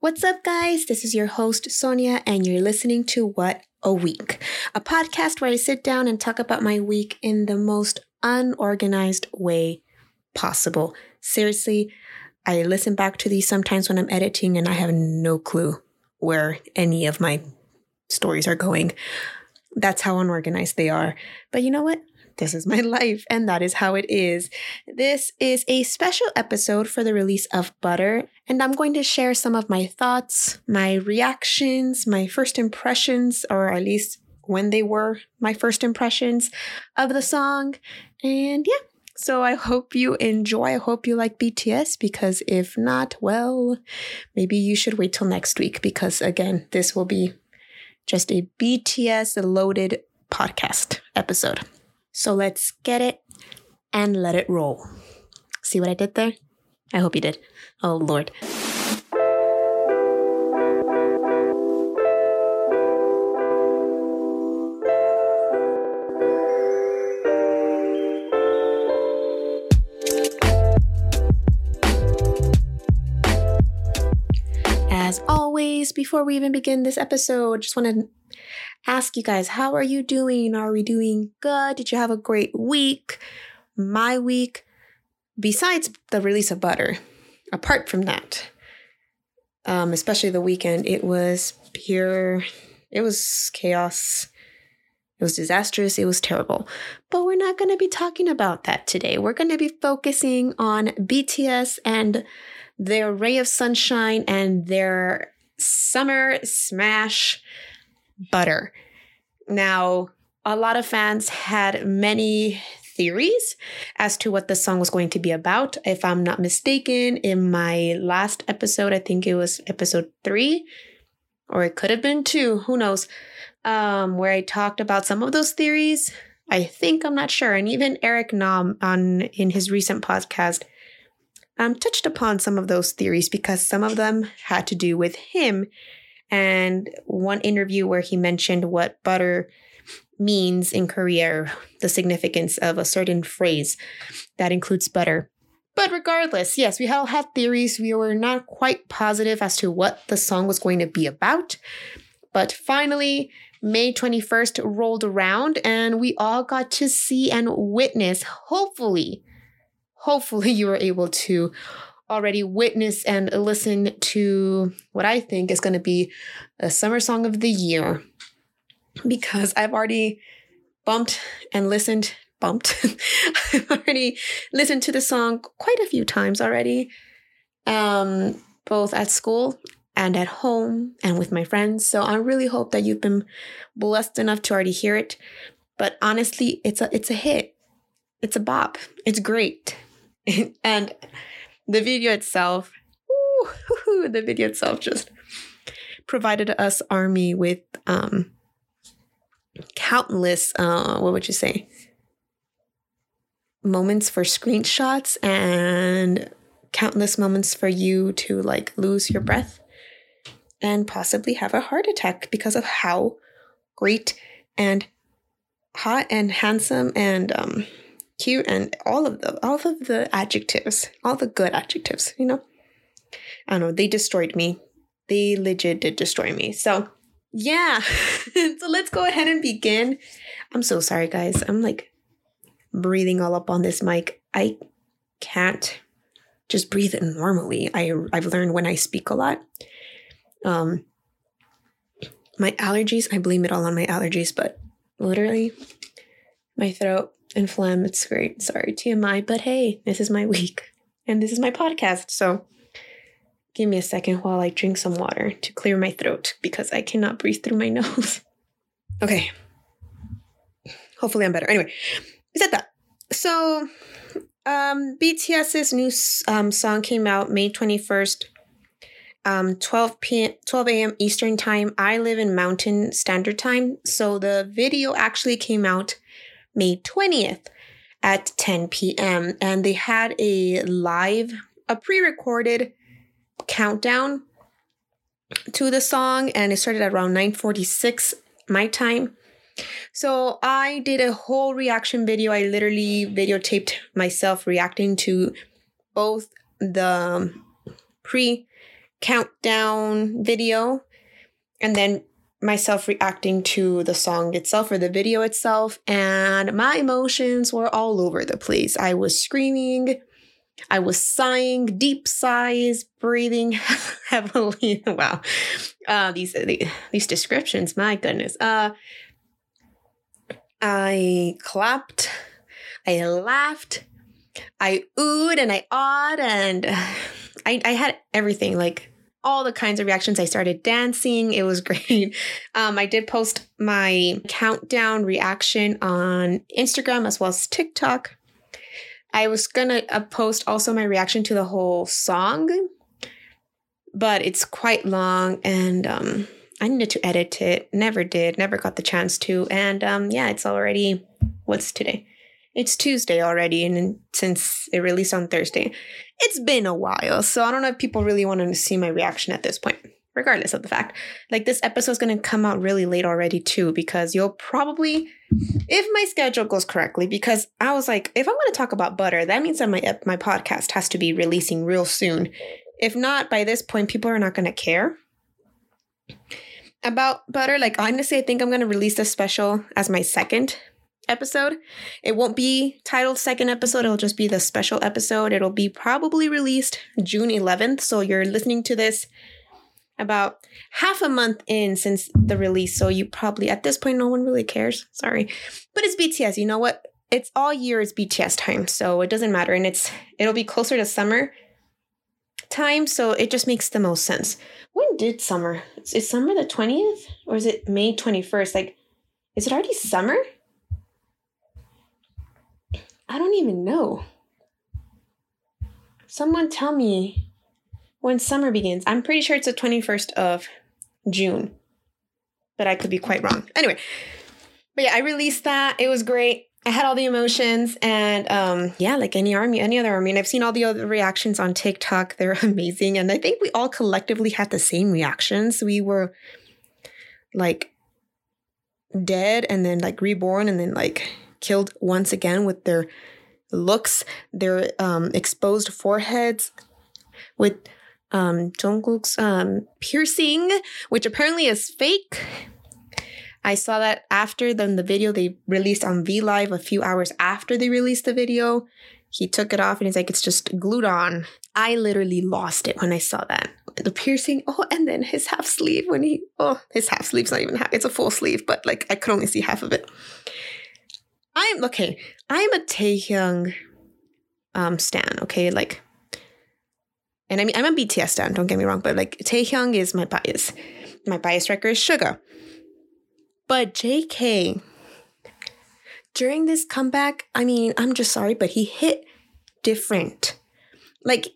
What's up, guys? This is your host, Sonia, and you're listening to What a Week, a podcast where I sit down and talk about my week in the most unorganized way possible. Seriously, I listen back to these sometimes when I'm editing and I have no clue where any of my stories are going. That's how unorganized they are. But you know what? This is my life, and that is how it is. This is a special episode for the release of Butter, and I'm going to share some of my thoughts, my reactions, my first impressions, or at least when they were my first impressions of the song. And yeah, so I hope you enjoy. I hope you like BTS because if not, well, maybe you should wait till next week because again, this will be just a BTS loaded podcast episode. So let's get it and let it roll. See what I did there? I hope you did. Oh, Lord. As always, before we even begin this episode, just want to ask you guys, how are you doing? Are we doing good? Did you have a great week? My week, besides the release of Butter, apart from that, um, especially the weekend, it was pure, it was chaos. It was disastrous. It was terrible. But we're not going to be talking about that today. We're going to be focusing on BTS and their ray of sunshine and their summer smash butter. Now, a lot of fans had many theories as to what the song was going to be about. If I'm not mistaken, in my last episode, I think it was episode three, or it could have been two, who knows, um, where I talked about some of those theories. I think I'm not sure. And even Eric Nam on in his recent podcast um, touched upon some of those theories because some of them had to do with him and one interview where he mentioned what butter means in Korea, the significance of a certain phrase that includes butter. But regardless, yes, we all had theories. We were not quite positive as to what the song was going to be about. But finally, May 21st rolled around and we all got to see and witness, hopefully, hopefully you were able to already witness and listen to what I think is going to be a summer song of the year because I've already bumped and listened, bumped. I've already listened to the song quite a few times already, um, both at school and at home and with my friends. So I really hope that you've been blessed enough to already hear it. But honestly, it's a it's a hit. It's a bop. It's great. and the video itself, ooh, the video itself just provided us army with um, countless, uh, what would you say, moments for screenshots and countless moments for you to like lose your breath and possibly have a heart attack because of how great and hot and handsome and um, cute and all of the all of the adjectives, all the good adjectives, you know. I don't know, they destroyed me. They legit did destroy me. So yeah. so let's go ahead and begin. I'm so sorry, guys. I'm like breathing all up on this mic. I can't just breathe it normally. I I've learned when I speak a lot. Um my allergies, I blame it all on my allergies, but literally my throat and phlegm. It's great. Sorry, TMI, but hey, this is my week and this is my podcast. So give me a second while I drink some water to clear my throat because I cannot breathe through my nose. okay. Hopefully, I'm better. Anyway, is that that? So, um, BTS's new um, song came out May 21st, um, 12 p.m. 12 a.m. Eastern time. I live in Mountain Standard Time, so the video actually came out May 20th at 10 p.m. And they had a live, a pre recorded countdown to the song and it started at around 9:46 my time. So I did a whole reaction video. I literally videotaped myself reacting to both the um, pre countdown video and then myself reacting to the song itself or the video itself and my emotions were all over the place. I was screaming i was sighing deep sighs breathing heavily. Wow. Uh, these these descriptions my goodness. Uh, i clapped i laughed i oohed and i awed and I, I had everything like all the kinds of reactions. I started dancing. It was great. Um, I did post my countdown reaction on Instagram as well as TikTok. I was gonna uh, post also my reaction to the whole song, but it's quite long and um, I needed to edit it. Never did. Never got the chance to. And um, yeah, it's already what's today? It's Tuesday already, and since it released on Thursday, it's been a while. So I don't know if people really want to see my reaction at this point, regardless of the fact. Like this episode is going to come out really late already, too, because you'll probably, if my schedule goes correctly, because I was like, if I'm going to talk about butter, that means that my, my podcast has to be releasing real soon. If not, by this point, people are not going to care about butter. Like, honestly, I think I'm going to release this special as my second episode. It won't be titled second episode, it'll just be the special episode. It'll be probably released June 11th. So you're listening to this about half a month in since the release. So you probably, at this point, no one really cares. Sorry. But it's BTS. You know what? It's all year is BTS time. So it doesn't matter. And it's, it'll be closer to summer time. So it just makes the most sense. When did summer? Is summer the 20th or is it May 21st? Like, is it already summer? I don't even know. Someone tell me when summer begins. I'm pretty sure it's the 21st of June, but I could be quite wrong. Anyway, but yeah, I released that. It was great. I had all the emotions and um yeah, like any army, any other army. And I've seen all the other reactions on TikTok. They're amazing. And I think we all collectively had the same reactions. We were like dead and then like reborn and then like killed once again with their looks, their um, exposed foreheads, with um, Jungkook's um, piercing, which apparently is fake. I saw that after then the video they released on V Live a few hours after they released the video. He took it off and he's like, it's just glued on. I literally lost it when I saw that. The piercing, oh, and then his half sleeve when he, oh, his half sleeve's not even half, it's a full sleeve, but like I could only see half of it. I'm okay. I'm a Taehyung um stan, okay? Like and I mean I'm a BTS stan, don't get me wrong, but like Taehyung is my bias. My bias wrecker is Suga. But JK during this comeback, I mean, I'm just sorry, but he hit different. Like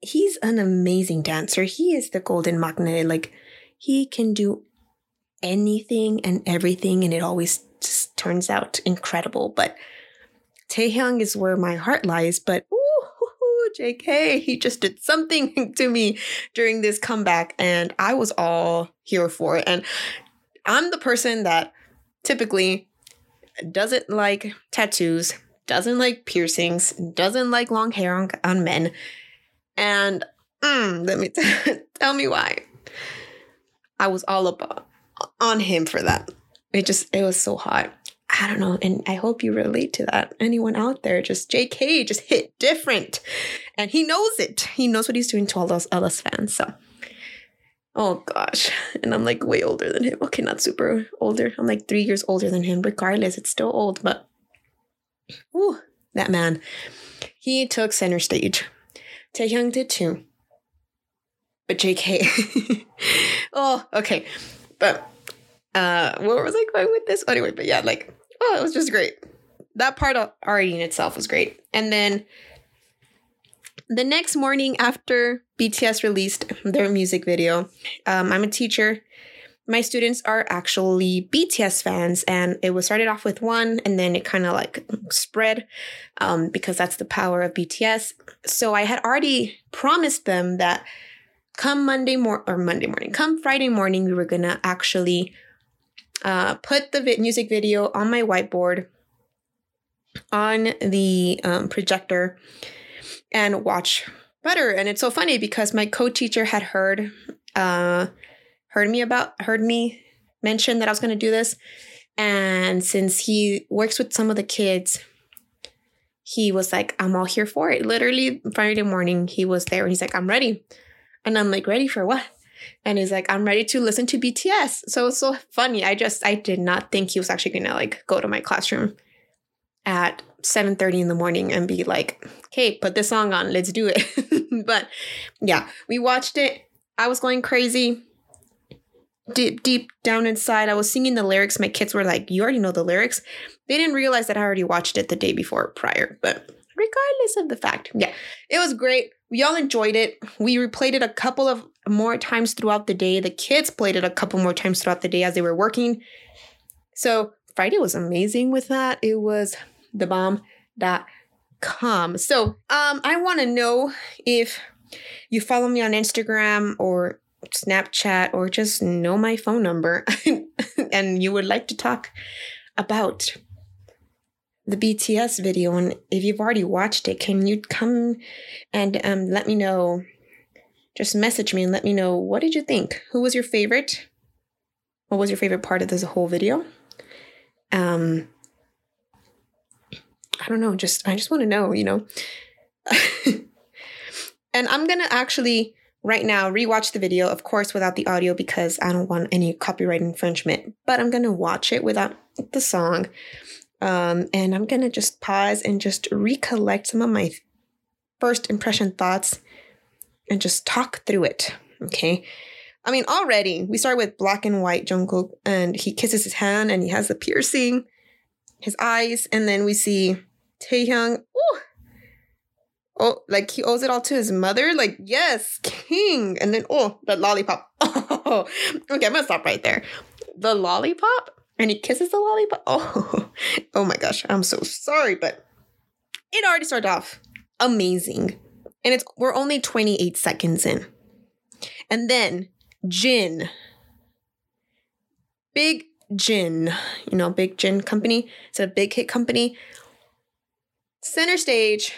he's an amazing dancer. He is the golden maknae. Like he can do anything and everything and it always just turns out incredible. But Taehyung is where my heart lies. But ooh, JK, he just did something to me during this comeback, and I was all here for it. And I'm the person that typically doesn't like tattoos, doesn't like piercings, doesn't like long hair on, on men. And mm, let me t- tell me why. I was all about on him for that. It just it was so hot. I don't know, and I hope you relate to that. Anyone out there, just JK just hit different, and he knows it. He knows what he's doing to all those LS fans. So, oh gosh, and I'm like way older than him. Okay, not super older. I'm like three years older than him. Regardless, it's still old, but ooh, that man, he took center stage. Taehyung did too, but JK. oh, okay, but uh where was I going with this? Anyway, but yeah, like, oh, it was just great. That part already in itself was great. And then the next morning after BTS released their music video, um, I'm a teacher. My students are actually BTS fans, and it was started off with one, and then it kind of like spread um, because that's the power of BTS. So I had already promised them that come Monday mor- or Monday morning, come Friday morning, we were gonna actually uh, put the music video on my whiteboard on the um, projector and watch better. And it's so funny because my co-teacher had heard uh heard me about heard me mention that I was going to do this and since he works with some of the kids he was like I'm all here for it. Literally Friday morning he was there and he's like I'm ready. And I'm like ready for what? And he's like I'm ready to listen to BTS. So it's so funny. I just I did not think he was actually to like go to my classroom at 7:30 in the morning and be like, "Okay, put this song on. Let's do it." but yeah, we watched it. I was going crazy. Deep deep down inside, I was singing the lyrics. My kids were like, "You already know the lyrics." They didn't realize that I already watched it the day before prior, but regardless of the fact, yeah, it was great. We all enjoyed it. We replayed it a couple of more times throughout the day. The kids played it a couple more times throughout the day as they were working. So Friday was amazing with that. It was the bomb.com. So um I want to know if you follow me on Instagram or Snapchat or just know my phone number and you would like to talk about the BTS video and if you've already watched it, can you come and um, let me know? Just message me and let me know what did you think? Who was your favorite? What was your favorite part of this whole video? Um I don't know, just I just want to know, you know. and I'm to actually right now rewatch the video, of course without the audio because I don't want any copyright infringement, but I'm to watch it without the song. Um, and I'm going to just pause and just recollect some of my first impression thoughts and just talk through it. Okay. I mean, already we start with black and white Jungkook, and he kisses his hand and he has the piercing, his eyes, and then we see Taehyung. Ooh, oh, like he owes it all to his mother. Like, yes, king. And then, oh, the lollipop. Oh, okay, I'm gonna stop right there. The lollipop, and he kisses the lollipop. Oh, oh my gosh, I'm so sorry, but it already started off amazing, and it's we're only 28 seconds in, and then Jin, big Jin, you know, big Jin company. It's a big hit company. Center stage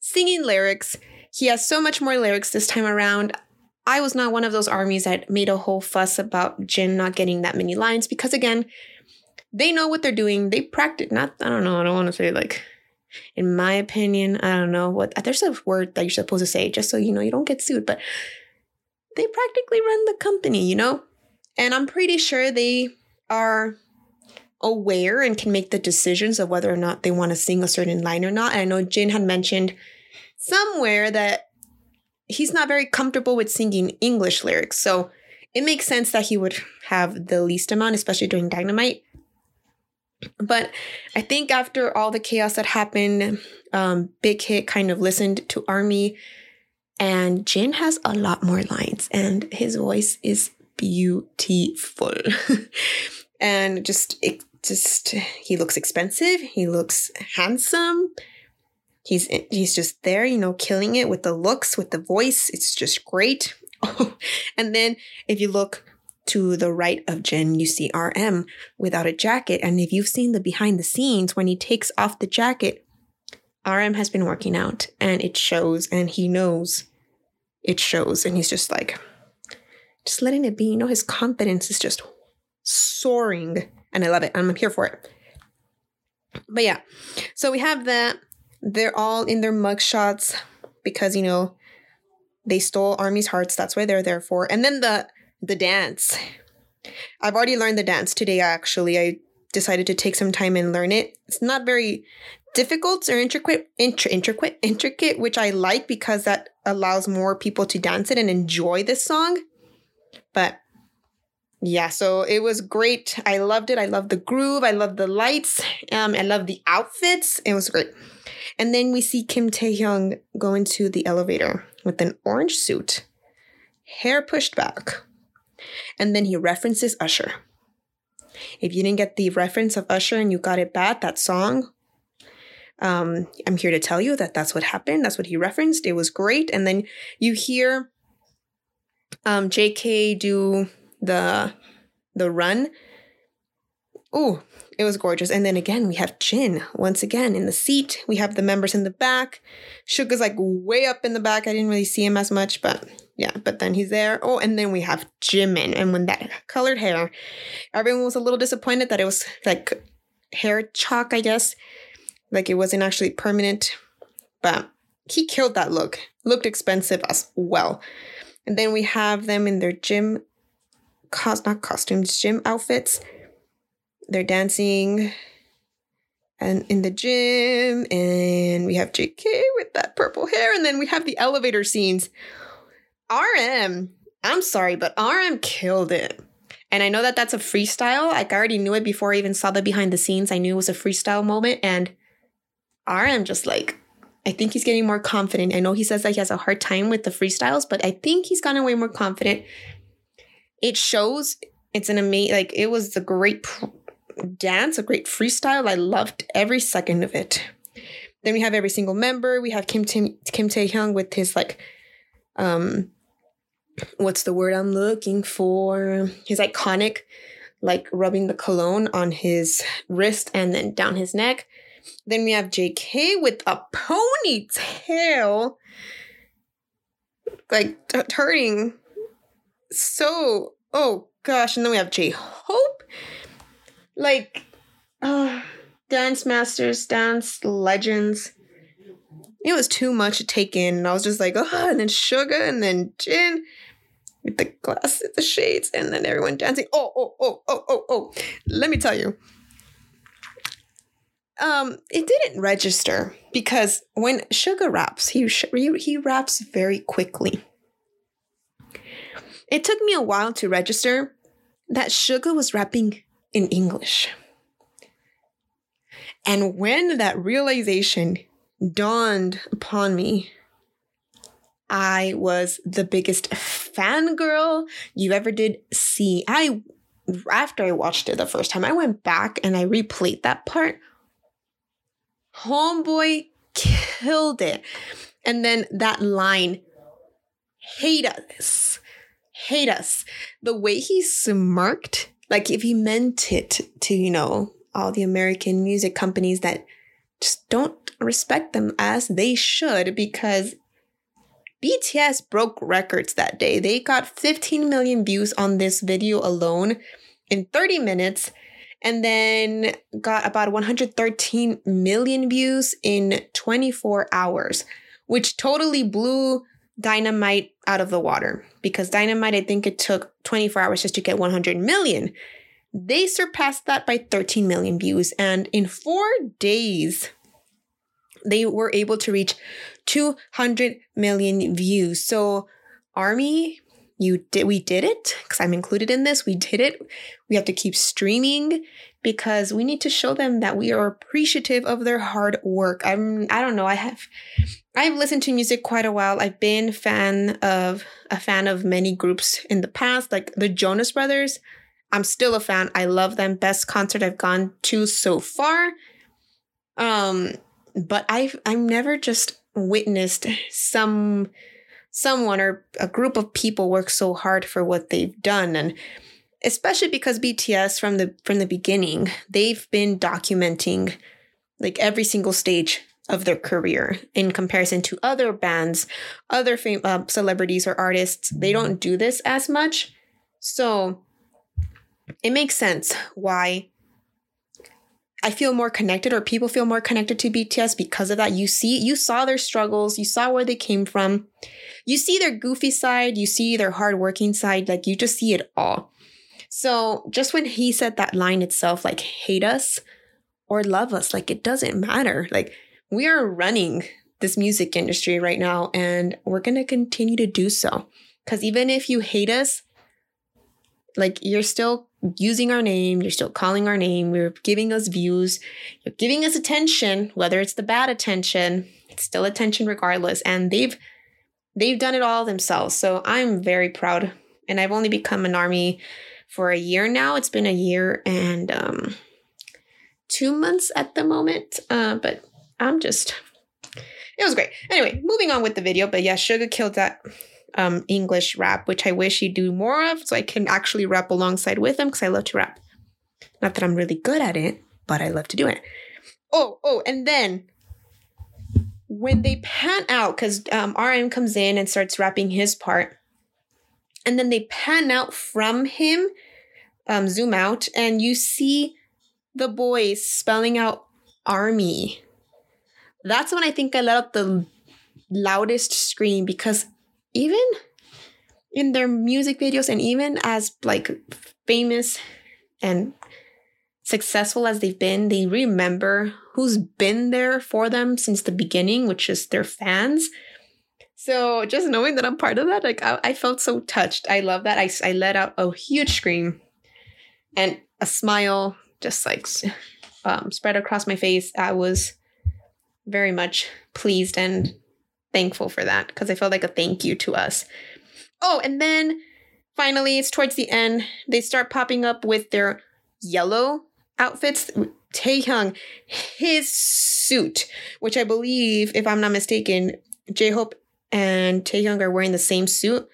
singing lyrics. He has so much more lyrics this time around. I was not one of those armies that made a whole fuss about Jin not getting that many lines because, again, they know what they're doing. They practice, not, I don't know, I don't want to say like, in my opinion, I don't know what, there's a word that you're supposed to say just so you know you don't get sued, but they practically run the company, you know? And I'm pretty sure they are aware and can make the decisions of whether or not they want to sing a certain line or not. And I know Jin had mentioned somewhere that he's not very comfortable with singing English lyrics. So it makes sense that he would have the least amount, especially during Dynamite. But I think after all the chaos that happened, um, Big Hit kind of listened to Army, and Jin has a lot more lines, and his voice is beautiful. and just, it just, he looks expensive, he looks handsome, he's he's just there, you know, killing it with the looks, with the voice. It's just great. and then if you look to the right of Jin, you see RM without a jacket. And if you've seen the behind the scenes when he takes off the jacket, RM has been working out and it shows and he knows it shows. And he's just like, just letting it be. You know, his confidence is just soaring. And I love it. I'm here for it. But yeah, so we have that. They're all in their mugshots because, you know, they stole Army's hearts. That's why they're there for. And then the the dance. I've already learned the dance today, actually. I decided to take some time and learn it. It's not very difficult or intricate, intri- intricate, intricate, which I like because that allows more people to dance it and enjoy this song. But yeah, so it was great. I loved it. I loved the groove. I loved the lights. Um, I loved the outfits. It was great. And then we see Kim Tae Hyung go into the elevator with an orange suit, hair pushed back. And then he references Usher. If you didn't get the reference of Usher and you got it bad, that song, um, I'm here to tell you that that's what happened. That's what he referenced. It was great. And then you hear um, JK do the the run oh, it was gorgeous. And then again, we have Jin once again in the seat. We have the members in the back. Suga's like way up in the back. I didn't really see him as much, but yeah, but then he's there. Oh, and then we have Jimin. And when that colored hair, everyone was a little disappointed that it was like hair chalk, I guess. Like it wasn't actually permanent. But he killed that look. Looked expensive as well. And then we have them in their gym cos not costumes, gym outfits. They're dancing and in the gym and we have JK with that purple hair and then we have the elevator scenes. RM, I'm sorry, but RM killed it. And I know that that's a freestyle. Like I already knew it before I even saw the behind the scenes. I knew it was a freestyle moment and RM just like I think he's getting more confident. I know he says that he has a hard time with the freestyles, but I think he's gotten way more confident. It shows it's an amazing, like, it was a great pr- dance, a great freestyle. I loved every second of it. Then we have every single member. We have Kim Tim, Kim Tae Hyung with his like, um, what's the word I'm looking for? His iconic, like rubbing the cologne on his wrist and then down his neck. Then we have JK with a ponytail, like t- turning so. Oh gosh! And then we have J Hope, like uh, dance masters, dance legends. It was too much to take in, and I was just like, oh, and then Suga, and then Jin with the glasses, the shades, and then everyone dancing. Oh, oh, oh, oh, oh, oh. Let me tell you, um, it didn't register because when Suga raps, he he raps very quickly. It took me a while to register that Suga was rapping in English. And when that realization dawned upon me, I was the biggest fangirl you ever did see. I after I watched it the first time, I went back and I replayed that part Homeboy killed it. And then that line, hate us, hate us. The way he smirked, like if he meant it to, you know, all the American music companies that just don't respect them as they should because BTS broke records that day. They got 15 million views on this video alone in 30 minutes and then got about 113 million views in 24 hours, which totally blew Dynamite out of the water because Dynamite, I think it took 24 hours just to get 100 million. They surpassed that by 13 million views. And in four days, they were able to reach 200 million views. So, Army you did we did it because i'm included in this we did it we have to keep streaming because we need to show them that we are appreciative of their hard work. I'm i don't know i have i've listened to music quite a while. I've been fan of a fan of many groups in the past like the jonas brothers. I'm still a fan. I love them. Best concert i've gone to so far. Um but i've i've never just witnessed some someone or a group of people work so hard for what they've done. And especially because BTS from the from the beginning they've been documenting like every single stage of their career in comparison to other bands other fam- uh, celebrities or artists they don't do this as much so it makes sense why I feel more connected or people feel more connected to BTS because of that. You see, you saw their struggles, you saw where they came from. You see their goofy side, you see their hardworking side, like you just see it all. So just when he said that line itself, like hate us or love us, like it doesn't matter. Like we are running this music industry right now and we're going to continue to do so. Because even if you hate us, like you're still using our name, you're still calling our name, you're giving us views, you're giving us attention, whether it's the bad attention, it's still attention regardless. And they've they've done it all themselves. So I'm very proud. And I've only become an army for a year now. It's been a year and um two months at the moment. Uh, but I'm just it was great. Anyway, moving on with the video. But yeah, Suga killed that um, English rap, which I wish he'd do more of so I can actually rap alongside with him because I love to rap. Not that I'm really good at it, but I love to do it. Oh, oh, and then when they pan out, because um, RM comes in and starts rapping his part, and then they pan out from him, um, zoom out, and you see the boys spelling out army. That's when I think I let out the loudest scream because even in their music videos and even as like famous and successful as they've been, they remember who's been there for them since the beginning, which is their fans. So just knowing that I'm part of that, like I, I felt so touched. I love that. I, I let out a huge scream and a smile just like um, spread across my face. I was very much pleased and thankful for that because I felt like a thank you to us. Oh, and then finally, it's towards the end, they start popping up with their yellow outfits. Taehyung, his suit, which I believe, if I'm not mistaken, J Hope and Taehyung are wearing the same suit.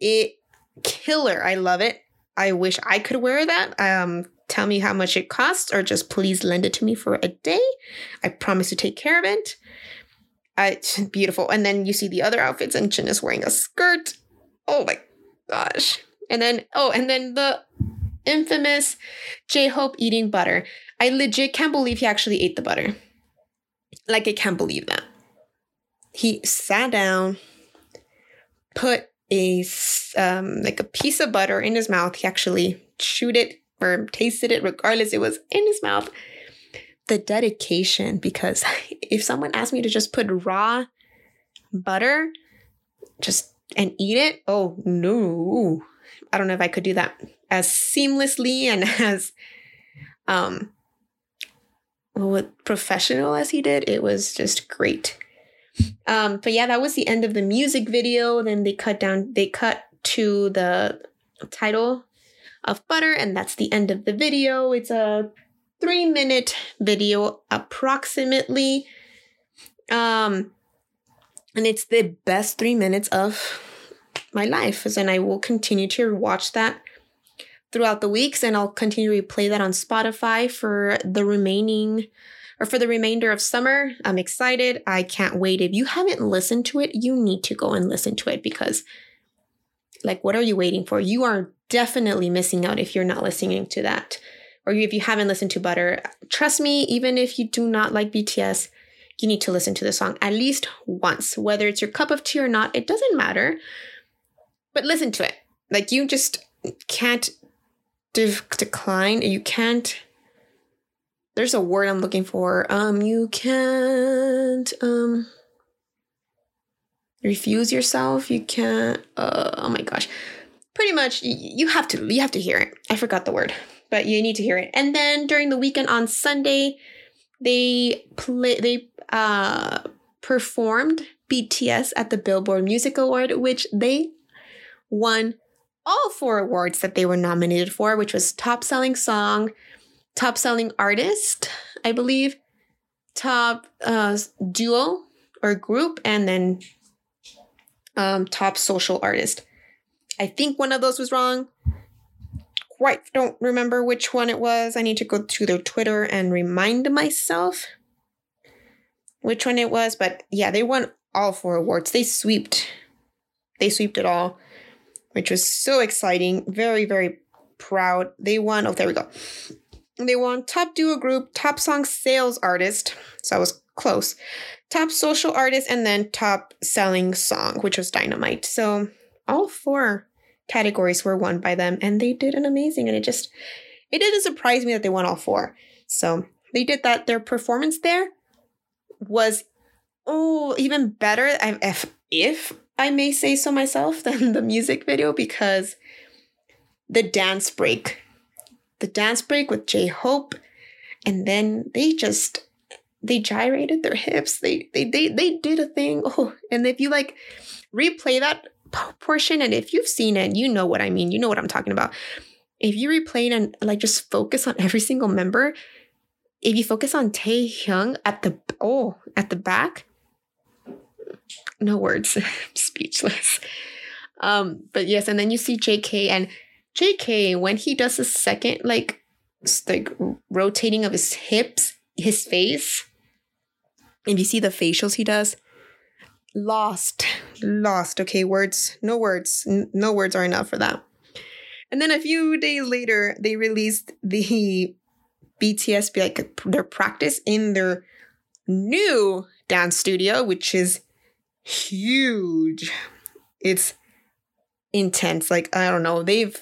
It killer. I love it. I wish I could wear that. Um, tell me how much it costs, or just please lend it to me for a day. I promise to take care of it. It's beautiful. And then you see the other outfits, and Jin is wearing a skirt. Oh my gosh. And then, oh, and then the infamous J Hope eating butter. I legit can't believe he actually ate the butter. Like, I can't believe that. He sat down, put a um, like a piece of butter in his mouth. He actually chewed it or tasted it, regardless, it was in his mouth. The dedication, because if someone asked me to just put raw butter, just and eat it, oh no, I don't know if I could do that as seamlessly and as um professional as he did. It was just great. Um, but yeah, that was the end of the music video. Then they cut down, they cut to the title of butter, and that's the end of the video. It's a three minute video approximately. Um, and it's the best three minutes of my life. And I will continue to watch that throughout the weeks, and I'll continue to replay that on Spotify for the remaining or for the remainder of summer. I'm excited. I can't wait. If you haven't listened to it, you need to go and listen to it because, like, what are you waiting for? You are definitely missing out if you're not listening to that. Or if you haven't listened to Butter, trust me, even if you do not like BTS, you need to listen to the song at least once. Whether it's your cup of tea or not, it doesn't matter. But listen to it. Like, you just can't de- decline. You can't. There's a word I'm looking for. Um, you can't um refuse yourself. You can't. Uh, oh my gosh pretty much you have to you have to hear it. I forgot the word, but you need to hear it. And then during the weekend on Sunday, they play they uh performed BTS at the Billboard Music Award, which they won all four awards that they were nominated for, which was top selling song, top selling artist, I believe, top uh, duo or group, and then um, top social artist. I think one of those was wrong. Quite don't remember which one it was. I need to go to their Twitter and remind myself which one it was. But yeah, they won all four awards. They swept. They swept it all, which was so exciting. Very, very proud. They won. Oh, there we go. They won top duo group, top song sales artist. So I was close. Top social artist, and then top selling song, which was Dynamite. So all four categories were won by them and they did an amazing and it just it didn't surprise me that they won all four so they did that their performance there was oh even better if if i may say so myself than the music video because the dance break the dance break with j hope and then they just they gyrated their hips they they they, they did a thing oh and if you like replay that portion. And if you've seen it, you know what I mean. You know what I'm talking about. If you replay and like just focus on every single member, if you focus on Tae Hyung at the oh at the back, no words, speechless. Um, but yes, and then you see JK and JK when he does the second like like rotating of his hips, his face. If you see the facials he does, lost, lost. Okay, words, no words, N- no words are enough for that. And then a few days later, they released the BTS like their practice in their new dance studio, which is huge. It's intense. Like I don't know, they've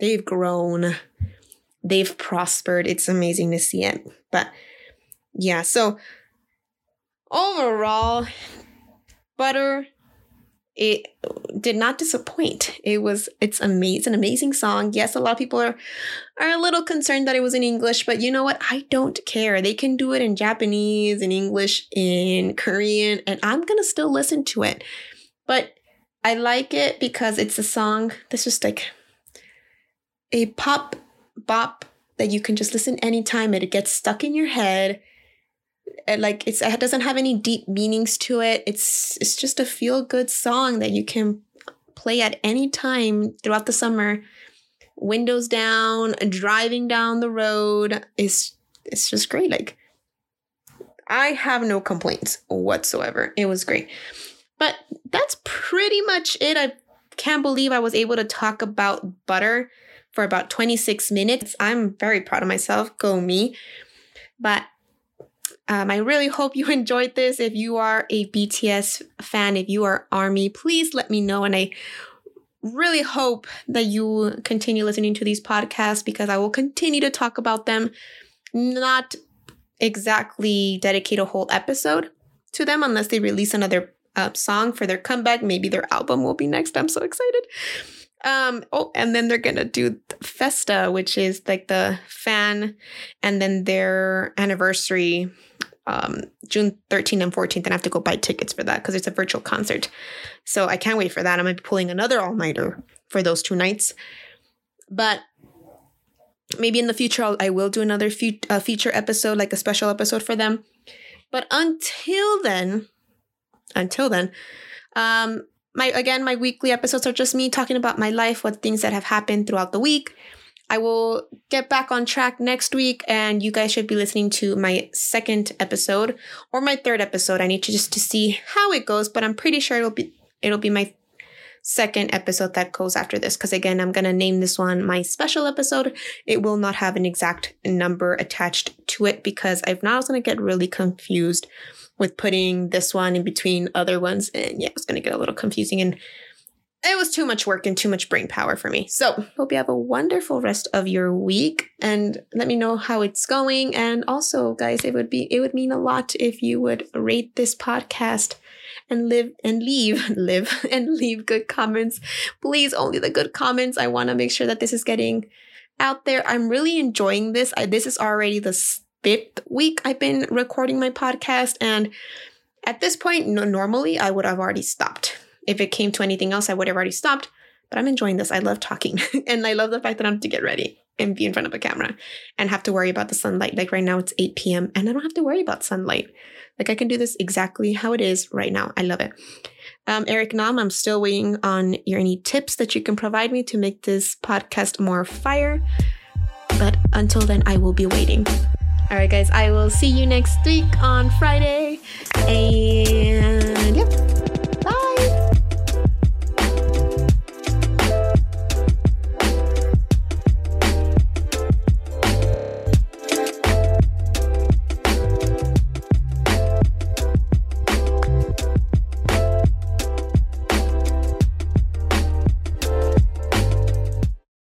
they've grown, they've prospered. It's amazing to see it. But yeah, so overall, Butter it did not disappoint. It was it's amazing, amazing song. Yes, a lot of people are are a little concerned that it was in English, but you know what? I don't care. They can do it in Japanese, in English, in Korean, and I'm gonna still listen to it. But I like it because it's a song that's just like a pop bop that you can just listen anytime. It gets stuck in your head like it's it doesn't have any deep meanings to it. It's it's just a feel good song that you can play at any time throughout the summer. Windows down, driving down the road is it's just great. Like I have no complaints whatsoever. It was great. But that's pretty much it. I can't believe I was able to talk about butter for about 26 minutes. I'm very proud of myself. Go me. But um, I really hope you enjoyed this. If you are a BTS fan, if you are ARMY, please let me know. And I really hope that you continue listening to these podcasts because I will continue to talk about them, not exactly dedicate a whole episode to them unless they release another uh, song for their comeback. Maybe their album will be next. I'm so excited. Um, oh, and then they're gonna do Festa, which is like the fan, and then their anniversary um, June 13th and 14th, and I have to go buy tickets for that because it's a virtual concert. So I can't wait for that. I'm gonna be pulling another all nighter for those two nights. But maybe in the future I'll, I will do another fe- uh, feature episode, like a special episode for them. But until then, until then, um, my again, my weekly episodes are just me talking about my life, what things that have happened throughout the week. I will get back on track next week, and you guys should be listening to my second episode or my third episode. I need to just to see how it goes, but I'm pretty sure it'll be it'll be my second episode that goes after this because again i'm going to name this one my special episode it will not have an exact number attached to it because i've now going to get really confused with putting this one in between other ones and yeah it's going to get a little confusing and it was too much work and too much brain power for me. So, hope you have a wonderful rest of your week and let me know how it's going. And also, guys, it would be it would mean a lot if you would rate this podcast and live and leave live and leave good comments. Please, only the good comments. I want to make sure that this is getting out there. I'm really enjoying this. I, this is already the fifth week I've been recording my podcast and at this point, no, normally I would have already stopped if it came to anything else, I would have already stopped. But I'm enjoying this. I love talking. and I love the fact that I have to get ready and be in front of a camera and have to worry about the sunlight. Like right now, it's 8 p.m. and I don't have to worry about sunlight. Like I can do this exactly how it is right now. I love it. Um, Eric Nam, I'm still waiting on your any tips that you can provide me to make this podcast more fire. But until then, I will be waiting. All right, guys, I will see you next week on Friday. And